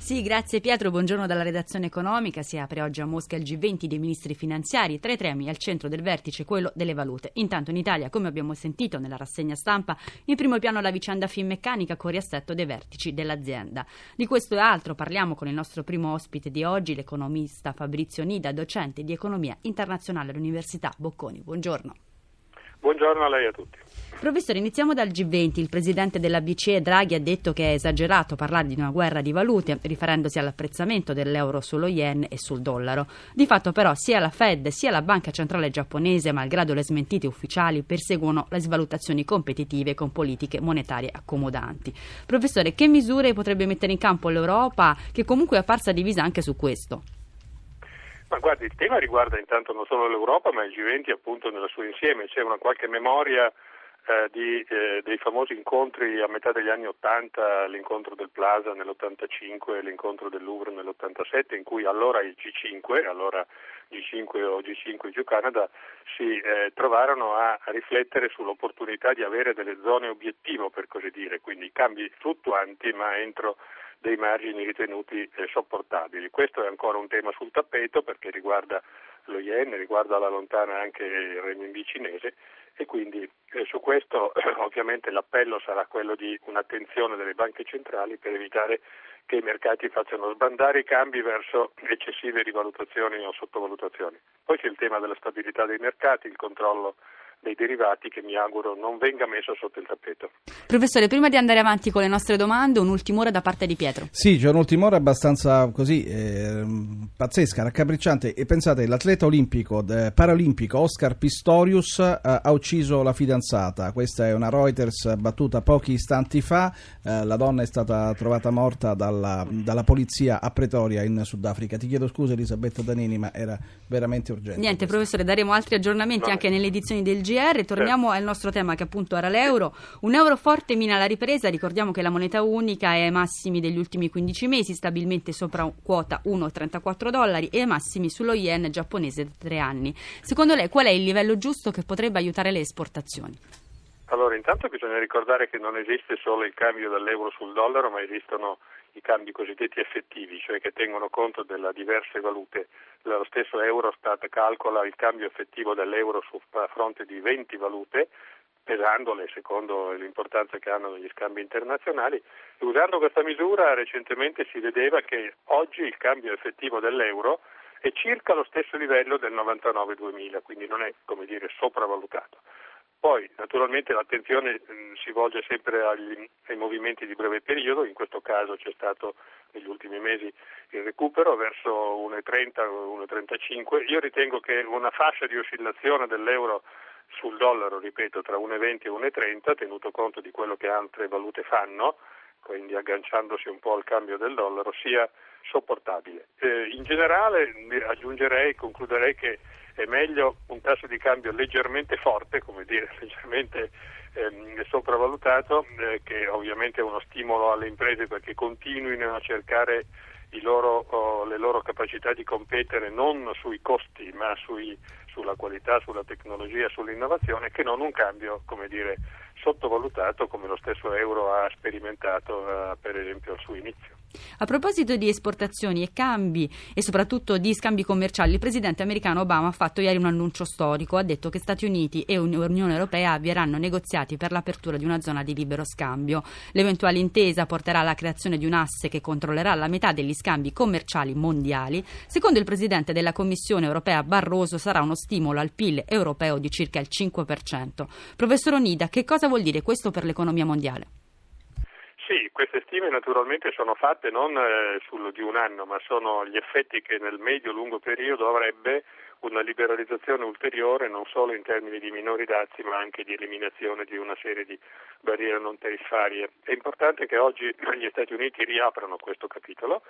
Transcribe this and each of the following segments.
Sì, grazie Pietro, buongiorno dalla redazione economica. Si apre oggi a Mosca il G20 dei ministri finanziari, tre temi al centro del vertice quello delle valute. Intanto in Italia, come abbiamo sentito nella rassegna stampa, in primo piano la vicenda Finmeccanica con riassetto dei vertici dell'azienda. Di questo e altro parliamo con il nostro primo ospite di oggi, l'economista Fabrizio Nida, docente di economia internazionale all'Università Bocconi. Buongiorno. Buongiorno a lei e a tutti. Professore, iniziamo dal G20. Il presidente della BCE Draghi ha detto che è esagerato parlare di una guerra di valute, riferendosi all'apprezzamento dell'euro sullo yen e sul dollaro. Di fatto, però, sia la Fed sia la Banca Centrale Giapponese, malgrado le smentite ufficiali, perseguono le svalutazioni competitive con politiche monetarie accomodanti. Professore, che misure potrebbe mettere in campo l'Europa, che comunque è apparsa divisa anche su questo? Ma guardi, il tema riguarda intanto non solo l'Europa, ma il G20 appunto nel suo insieme. C'è una qualche memoria eh, di, eh, dei famosi incontri a metà degli anni 80, l'incontro del Plaza nell'85 e l'incontro del Louvre nell'87, in cui allora il G5, allora G5 o G5 Giù Canada, si eh, trovarono a, a riflettere sull'opportunità di avere delle zone obiettivo, per così dire, quindi cambi fluttuanti ma entro dei margini ritenuti eh, sopportabili. Questo è ancora un tema sul tappeto perché riguarda lo yen, riguarda alla lontana anche il renminbi cinese e quindi eh, su questo eh, ovviamente l'appello sarà quello di un'attenzione delle banche centrali per evitare che i mercati facciano sbandare i cambi verso eccessive rivalutazioni o sottovalutazioni. Poi c'è il tema della stabilità dei mercati, il controllo dei derivati che mi auguro non venga messo sotto il tappeto. Professore, prima di andare avanti con le nostre domande, un'ultima ora da parte di Pietro. Sì, c'è un'ultima ora abbastanza così eh, pazzesca, raccapricciante. E pensate, l'atleta olimpico, eh, paralimpico Oscar Pistorius eh, ha ucciso la fidanzata. Questa è una Reuters battuta pochi istanti fa. Eh, la donna è stata trovata morta dalla, dalla, polizia a Pretoria in Sudafrica. Ti chiedo scusa Elisabetta Danini, ma era veramente urgente. Niente, questo. professore, daremo altri aggiornamenti no. anche nelle edizioni del GR. Torniamo certo. al nostro tema che appunto era l'euro. Un euro forte mina la ripresa. Ricordiamo che la moneta unica è ai massimi degli ultimi 15 mesi, stabilmente sopra quota 1,34 dollari e ai massimi sullo yen giapponese da tre anni. Secondo lei qual è il livello giusto che potrebbe aiutare le esportazioni? Allora, intanto bisogna ricordare che non esiste solo il cambio dell'euro sul dollaro, ma esistono i cambi cosiddetti effettivi, cioè che tengono conto delle diverse valute. Lo stesso Eurostat calcola il cambio effettivo dell'euro su, a fronte di 20 valute, pesandole secondo l'importanza che hanno negli scambi internazionali. Usando questa misura recentemente si vedeva che oggi il cambio effettivo dell'euro è circa lo stesso livello del 99-2000, quindi non è come dire sopravvalutato. Poi naturalmente l'attenzione mh, mm, si volge sempre agli, ai movimenti di breve periodo, in questo caso c'è stato negli ultimi mesi il recupero verso 1,30, 1,35. Io ritengo che una fascia di oscillazione dell'euro sul dollaro, ripeto, tra 1,20 e 1,30, tenuto conto di quello che altre valute fanno, quindi agganciandosi un po' al cambio del dollaro, sia sopportabile. Eh, in generale aggiungerei, concluderei che è meglio un tasso di cambio leggermente forte, come dire, leggermente ehm, sopravvalutato, eh, che ovviamente è uno stimolo alle imprese perché continuino a cercare loro, oh, le loro capacità di competere non sui costi ma sui, sulla qualità, sulla tecnologia, sull'innovazione, che non un cambio, come dire, sottovalutato come lo stesso euro ha sperimentato eh, per esempio al suo inizio. A proposito di esportazioni e cambi e soprattutto di scambi commerciali, il presidente americano Obama ha fatto ieri un annuncio storico. Ha detto che Stati Uniti e Unione Europea avvieranno negoziati per l'apertura di una zona di libero scambio. L'eventuale intesa porterà alla creazione di un asse che controllerà la metà degli scambi commerciali mondiali. Secondo il presidente della Commissione europea Barroso sarà uno stimolo al PIL europeo di circa il 5%. Professor Onida, che cosa vuol dire questo per l'economia mondiale? Sì, queste stime naturalmente sono fatte non eh, sul di un anno, ma sono gli effetti che nel medio-lungo periodo avrebbe una liberalizzazione ulteriore non solo in termini di minori dazi ma anche di eliminazione di una serie di barriere non tariffarie. È importante che oggi gli Stati Uniti riaprano questo capitolo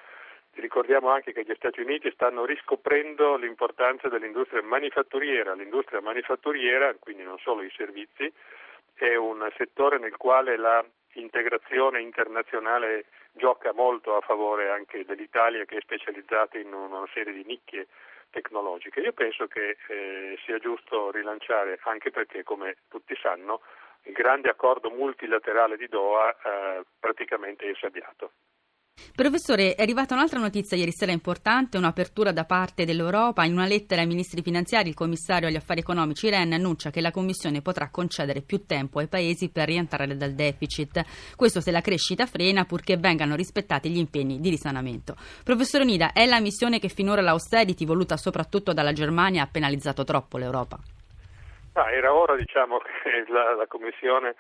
Ricordiamo anche che gli Stati Uniti stanno riscoprendo l'importanza dell'industria manifatturiera. L'industria manifatturiera, quindi non solo i servizi, è un settore nel quale la integrazione internazionale gioca molto a favore anche dell'Italia che è specializzata in una serie di nicchie tecnologiche. Io penso che eh, sia giusto rilanciare, anche perché, come tutti sanno, il grande accordo multilaterale di Doha eh, praticamente è insabbiato. Professore, è arrivata un'altra notizia ieri sera importante, un'apertura da parte dell'Europa. In una lettera ai ministri finanziari, il commissario agli affari economici Ren annuncia che la Commissione potrà concedere più tempo ai paesi per rientrare dal deficit. Questo se la crescita frena, purché vengano rispettati gli impegni di risanamento. Professore Nida, è la missione che finora l'austerity, voluta soprattutto dalla Germania, ha penalizzato troppo l'Europa? Ah, era ora diciamo, che la, la Commissione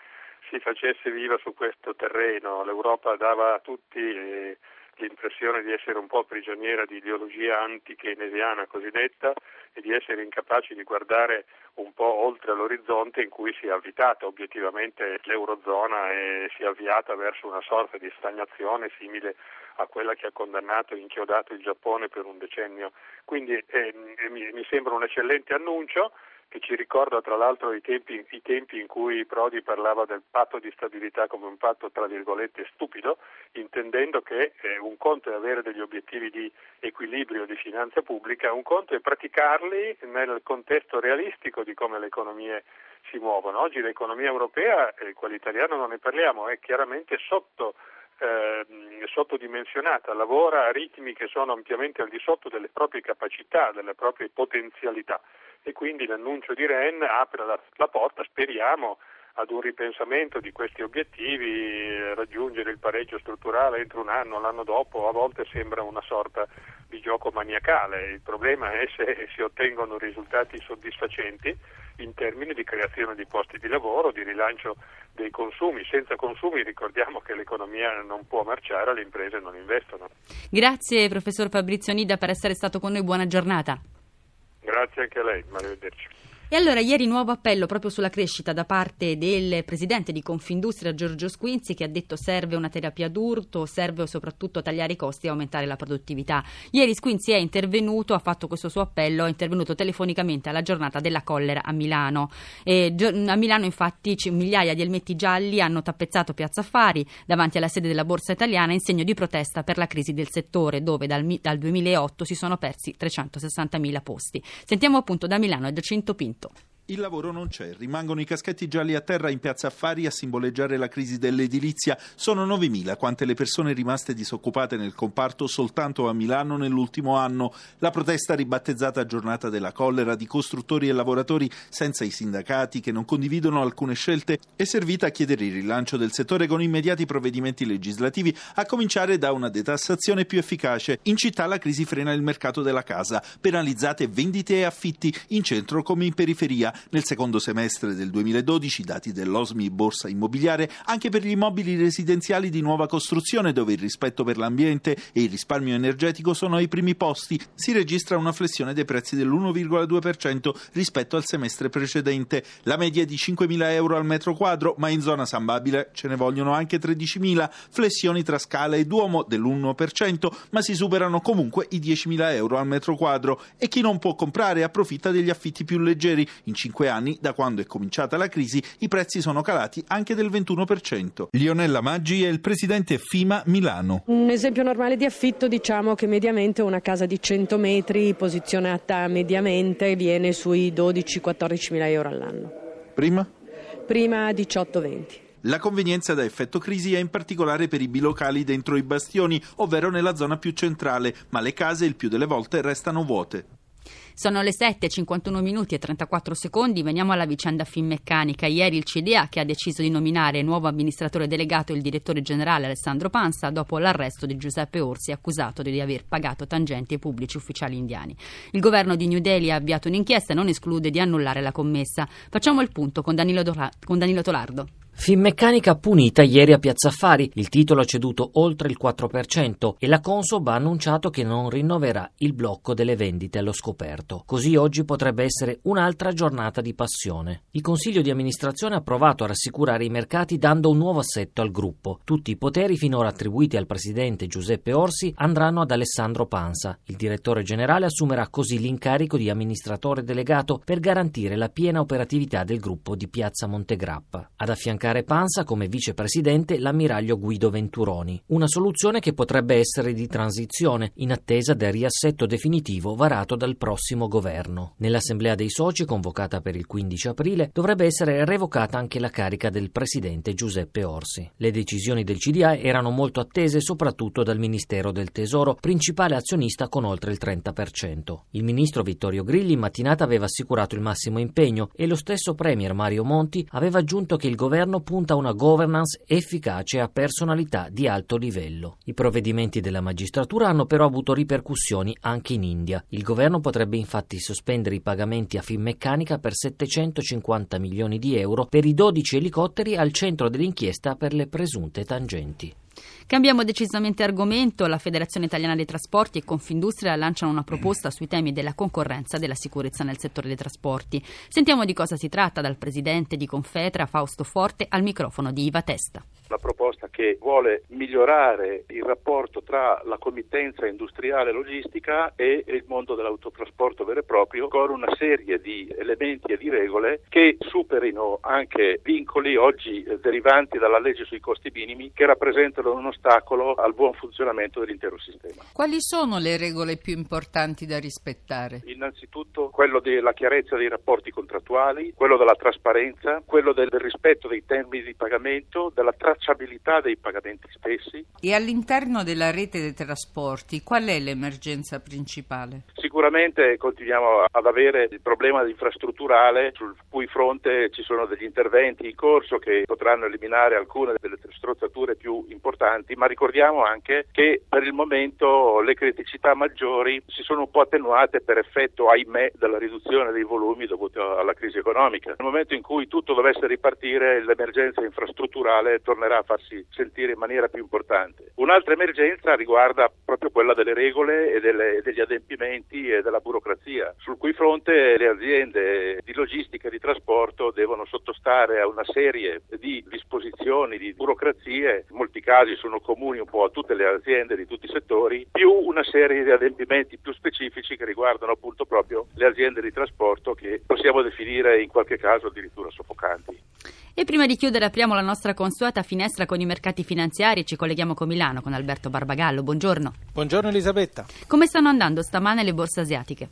si facesse viva su questo terreno. L'Europa dava a tutti eh, l'impressione di essere un po' prigioniera di ideologia anti-keynesiana cosiddetta e di essere incapaci di guardare un po' oltre l'orizzonte in cui si è avvitata obiettivamente l'Eurozona e si è avviata verso una sorta di stagnazione simile a quella che ha condannato e inchiodato il Giappone per un decennio. Quindi eh, mi, mi sembra un eccellente annuncio che ci ricorda tra l'altro i tempi, i tempi, in cui Prodi parlava del patto di stabilità come un patto tra virgolette stupido, intendendo che eh, un conto è avere degli obiettivi di equilibrio di finanza pubblica, un conto è praticarli nel contesto realistico di come le economie si muovono. Oggi l'economia europea, eh, quella non ne parliamo, è chiaramente sotto eh, sottodimensionata, lavora a ritmi che sono ampiamente al di sotto delle proprie capacità, delle proprie potenzialità e quindi l'annuncio di Ren apre la, la porta, speriamo, ad un ripensamento di questi obiettivi, raggiungere il pareggio strutturale entro un anno, l'anno dopo, a volte sembra una sorta di gioco maniacale. Il problema è se si ottengono risultati soddisfacenti in termini di creazione di posti di lavoro, di rilancio dei consumi. Senza consumi ricordiamo che l'economia non può marciare, le imprese non investono. Grazie professor Fabrizio Nida per essere stato con noi, buona giornata. Grazie anche a lei, arrivederci. E allora ieri nuovo appello proprio sulla crescita da parte del presidente di Confindustria Giorgio Squinzi che ha detto serve una terapia d'urto, serve soprattutto tagliare i costi e aumentare la produttività. Ieri Squinzi è intervenuto, ha fatto questo suo appello, è intervenuto telefonicamente alla giornata della collera a Milano. E a Milano infatti migliaia di elmetti gialli hanno tappezzato Piazza Affari davanti alla sede della Borsa Italiana in segno di protesta per la crisi del settore dove dal, dal 2008 si sono persi 360.000 posti. Sentiamo appunto da Milano Giacinto Pinto. konto. Il lavoro non c'è, rimangono i caschetti gialli a terra in piazza Affari a simboleggiare la crisi dell'edilizia. Sono 9.000 quante le persone rimaste disoccupate nel comparto soltanto a Milano nell'ultimo anno. La protesta ribattezzata giornata della collera di costruttori e lavoratori senza i sindacati che non condividono alcune scelte è servita a chiedere il rilancio del settore con immediati provvedimenti legislativi, a cominciare da una detassazione più efficace. In città la crisi frena il mercato della casa, penalizzate vendite e affitti in centro come in periferia. Nel secondo semestre del 2012, dati dell'Osmi Borsa Immobiliare, anche per gli immobili residenziali di nuova costruzione, dove il rispetto per l'ambiente e il risparmio energetico sono ai primi posti, si registra una flessione dei prezzi dell'1,2% rispetto al semestre precedente. La media è di 5.000 euro al metro quadro, ma in zona San Babile ce ne vogliono anche 13.000. Flessioni tra Scala e Duomo dell'1%, ma si superano comunque i 10.000 euro al metro quadro. E chi non può comprare approfitta degli affitti più leggeri. In cinque anni, da quando è cominciata la crisi, i prezzi sono calati anche del 21%. Lionella Maggi è il presidente FIMA Milano. Un esempio normale di affitto diciamo che mediamente una casa di 100 metri posizionata mediamente viene sui 12-14 mila euro all'anno. Prima? Prima 18-20. La convenienza da effetto crisi è in particolare per i bilocali dentro i bastioni, ovvero nella zona più centrale, ma le case il più delle volte restano vuote. Sono le 7, 51 minuti e 34 secondi. Veniamo alla vicenda Finmeccanica. Ieri il CDA che ha deciso di nominare nuovo amministratore delegato il direttore generale Alessandro Panza dopo l'arresto di Giuseppe Orsi accusato di aver pagato tangenti ai pubblici ufficiali indiani. Il governo di New Delhi ha avviato un'inchiesta e non esclude di annullare la commessa. Facciamo il punto con Danilo, Dola- con Danilo Tolardo. Finmeccanica punita ieri a Piazza Affari, il titolo ha ceduto oltre il 4% e la Consob ha annunciato che non rinnoverà il blocco delle vendite allo scoperto. Così oggi potrebbe essere un'altra giornata di passione. Il Consiglio di amministrazione ha provato a rassicurare i mercati dando un nuovo assetto al gruppo. Tutti i poteri finora attribuiti al presidente Giuseppe Orsi andranno ad Alessandro Pansa. Il direttore generale assumerà così l'incarico di amministratore delegato per garantire la piena operatività del gruppo di Piazza Montegrappa. Ad affiancare affiancare Pansa come vicepresidente l'ammiraglio Guido Venturoni, una soluzione che potrebbe essere di transizione in attesa del riassetto definitivo varato dal prossimo governo. Nell'assemblea dei soci convocata per il 15 aprile dovrebbe essere revocata anche la carica del presidente Giuseppe Orsi. Le decisioni del CDA erano molto attese soprattutto dal Ministero del Tesoro, principale azionista con oltre il 30%. Il ministro Vittorio Grilli in mattinata aveva assicurato il massimo impegno e lo stesso premier Mario Monti aveva aggiunto che il governo punta a una governance efficace a personalità di alto livello. I provvedimenti della magistratura hanno però avuto ripercussioni anche in India. Il governo potrebbe infatti sospendere i pagamenti a Finmeccanica per 750 milioni di euro per i 12 elicotteri al centro dell'inchiesta per le presunte tangenti. Cambiamo decisamente argomento. La Federazione Italiana dei Trasporti e Confindustria lanciano una proposta sui temi della concorrenza e della sicurezza nel settore dei trasporti. Sentiamo di cosa si tratta dal presidente di Confetra, Fausto Forte, al microfono di Iva Testa una proposta che vuole migliorare il rapporto tra la committenza industriale e logistica e il mondo dell'autotrasporto vero e proprio con una serie di elementi e di regole che superino anche vincoli oggi derivanti dalla legge sui costi minimi che rappresentano un ostacolo al buon funzionamento dell'intero sistema. Quali sono le regole più importanti da rispettare? Innanzitutto quello della chiarezza dei rapporti contrattuali, quello della trasparenza, quello del rispetto dei termini di pagamento, della trasparenza tracciabilità dei pagamenti stessi. E all'interno della rete dei trasporti qual è l'emergenza principale? Sicuramente continuiamo ad avere il problema infrastrutturale sul cui fronte ci sono degli interventi in corso che potranno eliminare alcune delle strozzature più importanti, ma ricordiamo anche che per il momento le criticità maggiori si sono un po' attenuate per effetto, ahimè, della riduzione dei volumi dovuti alla crisi economica. Nel momento in cui tutto dovesse ripartire, l'emergenza infrastrutturale tornerà tornerà a farsi sentire in maniera più importante. Un'altra emergenza riguarda proprio quella delle regole e delle, degli adempimenti e della burocrazia, sul cui fronte le aziende di logistica e di trasporto devono sottostare a una serie di disposizioni, di burocrazie, in molti casi sono comuni un po' a tutte le aziende di tutti i settori, più una serie di adempimenti più specifici che riguardano appunto proprio le aziende di trasporto che possiamo definire in qualche caso addirittura soffocanti. E prima di chiudere apriamo la nostra consueta finestra con i mercati finanziari e ci colleghiamo con Milano con Alberto Barbagallo. Buongiorno. Buongiorno Elisabetta. Come stanno andando stamane le borse asiatiche?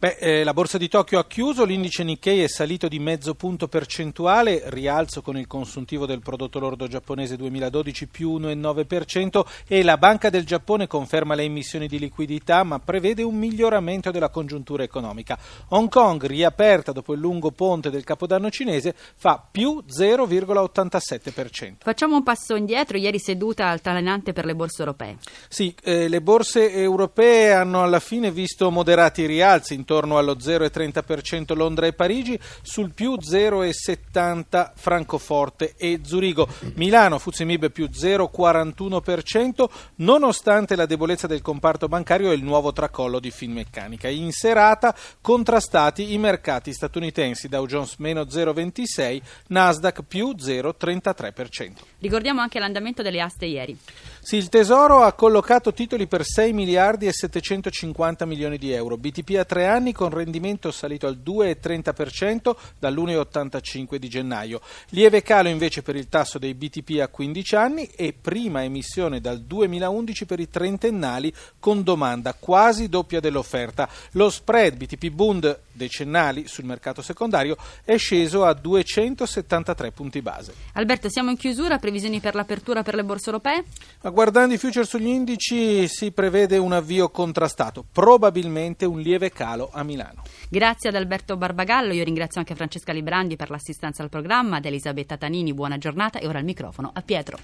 Beh, eh, la borsa di Tokyo ha chiuso, l'indice Nikkei è salito di mezzo punto percentuale, rialzo con il consuntivo del prodotto lordo giapponese 2012 più 1,9% e la Banca del Giappone conferma le emissioni di liquidità ma prevede un miglioramento della congiuntura economica. Hong Kong, riaperta dopo il lungo ponte del Capodanno cinese, fa più 0,87%. Facciamo un passo indietro, ieri seduta altalenante per le borse europee. Sì, eh, le borse europee hanno alla fine visto moderati rialzi intorno allo 0,30% Londra e Parigi, sul più 0,70% Francoforte e Zurigo. Milano, Fuzimib più 0,41%, nonostante la debolezza del comparto bancario e il nuovo tracollo di Finmeccanica. In serata contrastati i mercati statunitensi, Dow Jones meno 0,26%, Nasdaq più 0,33%. Ricordiamo anche l'andamento delle aste ieri. Sì, il Tesoro ha collocato titoli per 6 miliardi e 750 milioni di euro, BTP a tre anni con rendimento salito al 2,30% dall'1,85 di gennaio. Lieve calo invece per il tasso dei BTP a 15 anni e prima emissione dal 2011 per i trentennali con domanda quasi doppia dell'offerta. Lo spread BTP Bund decennali sul mercato secondario è sceso a 273 punti base. Alberto, siamo in chiusura, previsioni per l'apertura per le borse europee? Ma guardando i future sugli indici si prevede un avvio contrastato, probabilmente un lieve calo a Milano. Grazie ad Alberto Barbagallo, io ringrazio anche Francesca Librandi per l'assistenza al programma, ad Elisabetta Tanini, buona giornata e ora il microfono a Pietro.